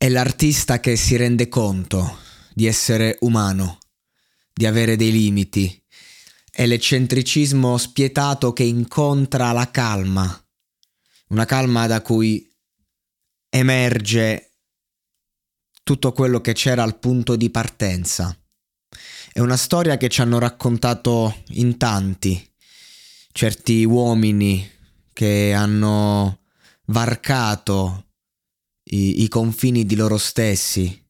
È l'artista che si rende conto di essere umano, di avere dei limiti. È l'eccentricismo spietato che incontra la calma, una calma da cui emerge tutto quello che c'era al punto di partenza. È una storia che ci hanno raccontato in tanti, certi uomini che hanno varcato i, i confini di loro stessi.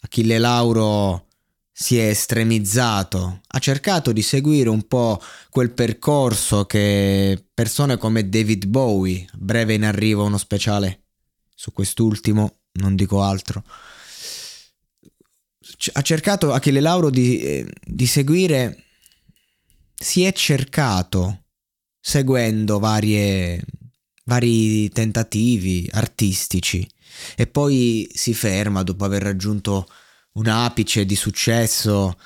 Achille Lauro si è estremizzato, ha cercato di seguire un po' quel percorso che persone come David Bowie, breve in arrivo uno speciale su quest'ultimo, non dico altro, ha cercato Achille Lauro di, eh, di seguire, si è cercato seguendo varie, vari tentativi artistici e poi si ferma dopo aver raggiunto un apice di successo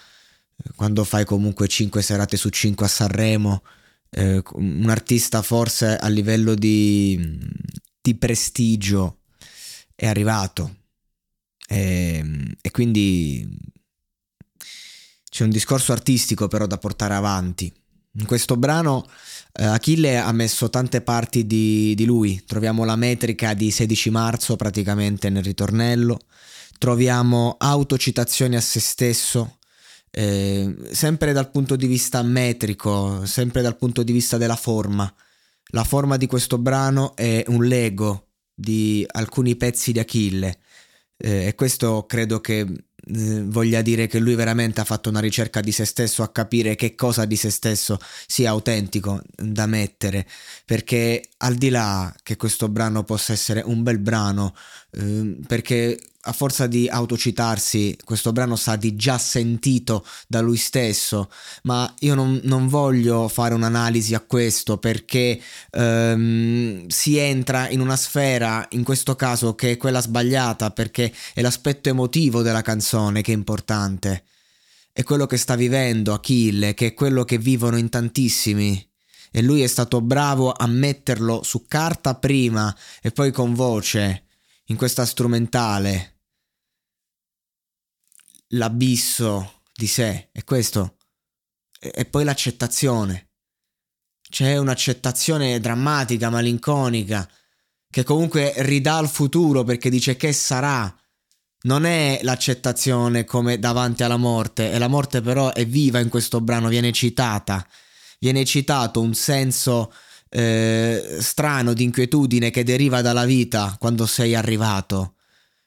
eh, quando fai comunque 5 serate su 5 a Sanremo eh, un artista forse a livello di, di prestigio è arrivato. E, e quindi c'è un discorso artistico però da portare avanti in questo brano eh, Achille ha messo tante parti di, di, lui, troviamo la metrica di 16 marzo praticamente nel ritornello, troviamo autocitazioni a se stesso, eh, sempre dal punto di vista metrico, sempre dal punto di vista della forma. La forma di questo brano è un lego di alcuni pezzi di Achille. Eh, e questo credo che eh, voglia dire che lui veramente ha fatto una ricerca di se stesso a capire che cosa di se stesso sia autentico da mettere. Perché al di là che questo brano possa essere un bel brano eh, perché a forza di autocitarsi, questo brano sa di già sentito da lui stesso, ma io non, non voglio fare un'analisi a questo perché ehm, si entra in una sfera, in questo caso, che è quella sbagliata, perché è l'aspetto emotivo della canzone che è importante. È quello che sta vivendo Achille, che è quello che vivono in tantissimi. E lui è stato bravo a metterlo su carta prima e poi con voce in questa strumentale. L'abisso di sé e questo. E poi l'accettazione. C'è un'accettazione drammatica malinconica che comunque ridà al futuro perché dice che sarà. Non è l'accettazione come davanti alla morte e la morte però è viva in questo brano viene citata. Viene citato un senso eh, strano di inquietudine che deriva dalla vita quando sei arrivato,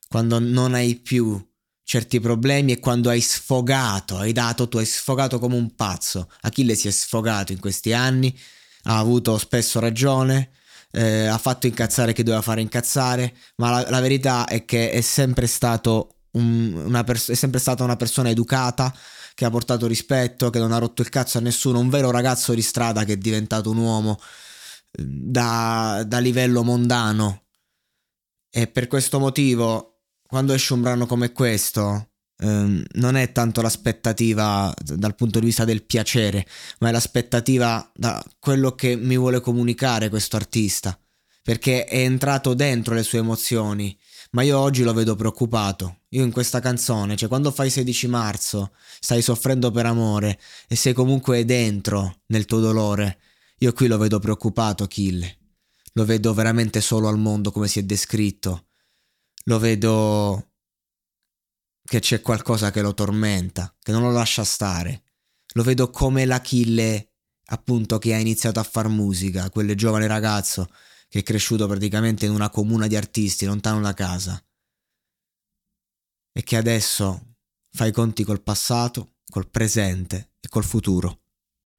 quando non hai più certi problemi e quando hai sfogato, hai dato, tu hai sfogato come un pazzo. Achille si è sfogato in questi anni, ha avuto spesso ragione, eh, ha fatto incazzare chi doveva fare incazzare, ma la, la verità è che è sempre, stato un, pers- è sempre stata una persona educata, che ha portato rispetto, che non ha rotto il cazzo a nessuno, un vero ragazzo di strada che è diventato un uomo da, da livello mondano. E per questo motivo, quando esce un brano come questo, ehm, non è tanto l'aspettativa dal punto di vista del piacere, ma è l'aspettativa da quello che mi vuole comunicare questo artista, perché è entrato dentro le sue emozioni, ma io oggi lo vedo preoccupato. Io in questa canzone, cioè quando fai 16 marzo, stai soffrendo per amore e sei comunque dentro nel tuo dolore, io qui lo vedo preoccupato, Kill. Lo vedo veramente solo al mondo come si è descritto. Lo vedo che c'è qualcosa che lo tormenta, che non lo lascia stare. Lo vedo come l'Achille, appunto, che ha iniziato a far musica, quel giovane ragazzo che è cresciuto praticamente in una comuna di artisti lontano da casa e che adesso fa i conti col passato, col presente e col futuro.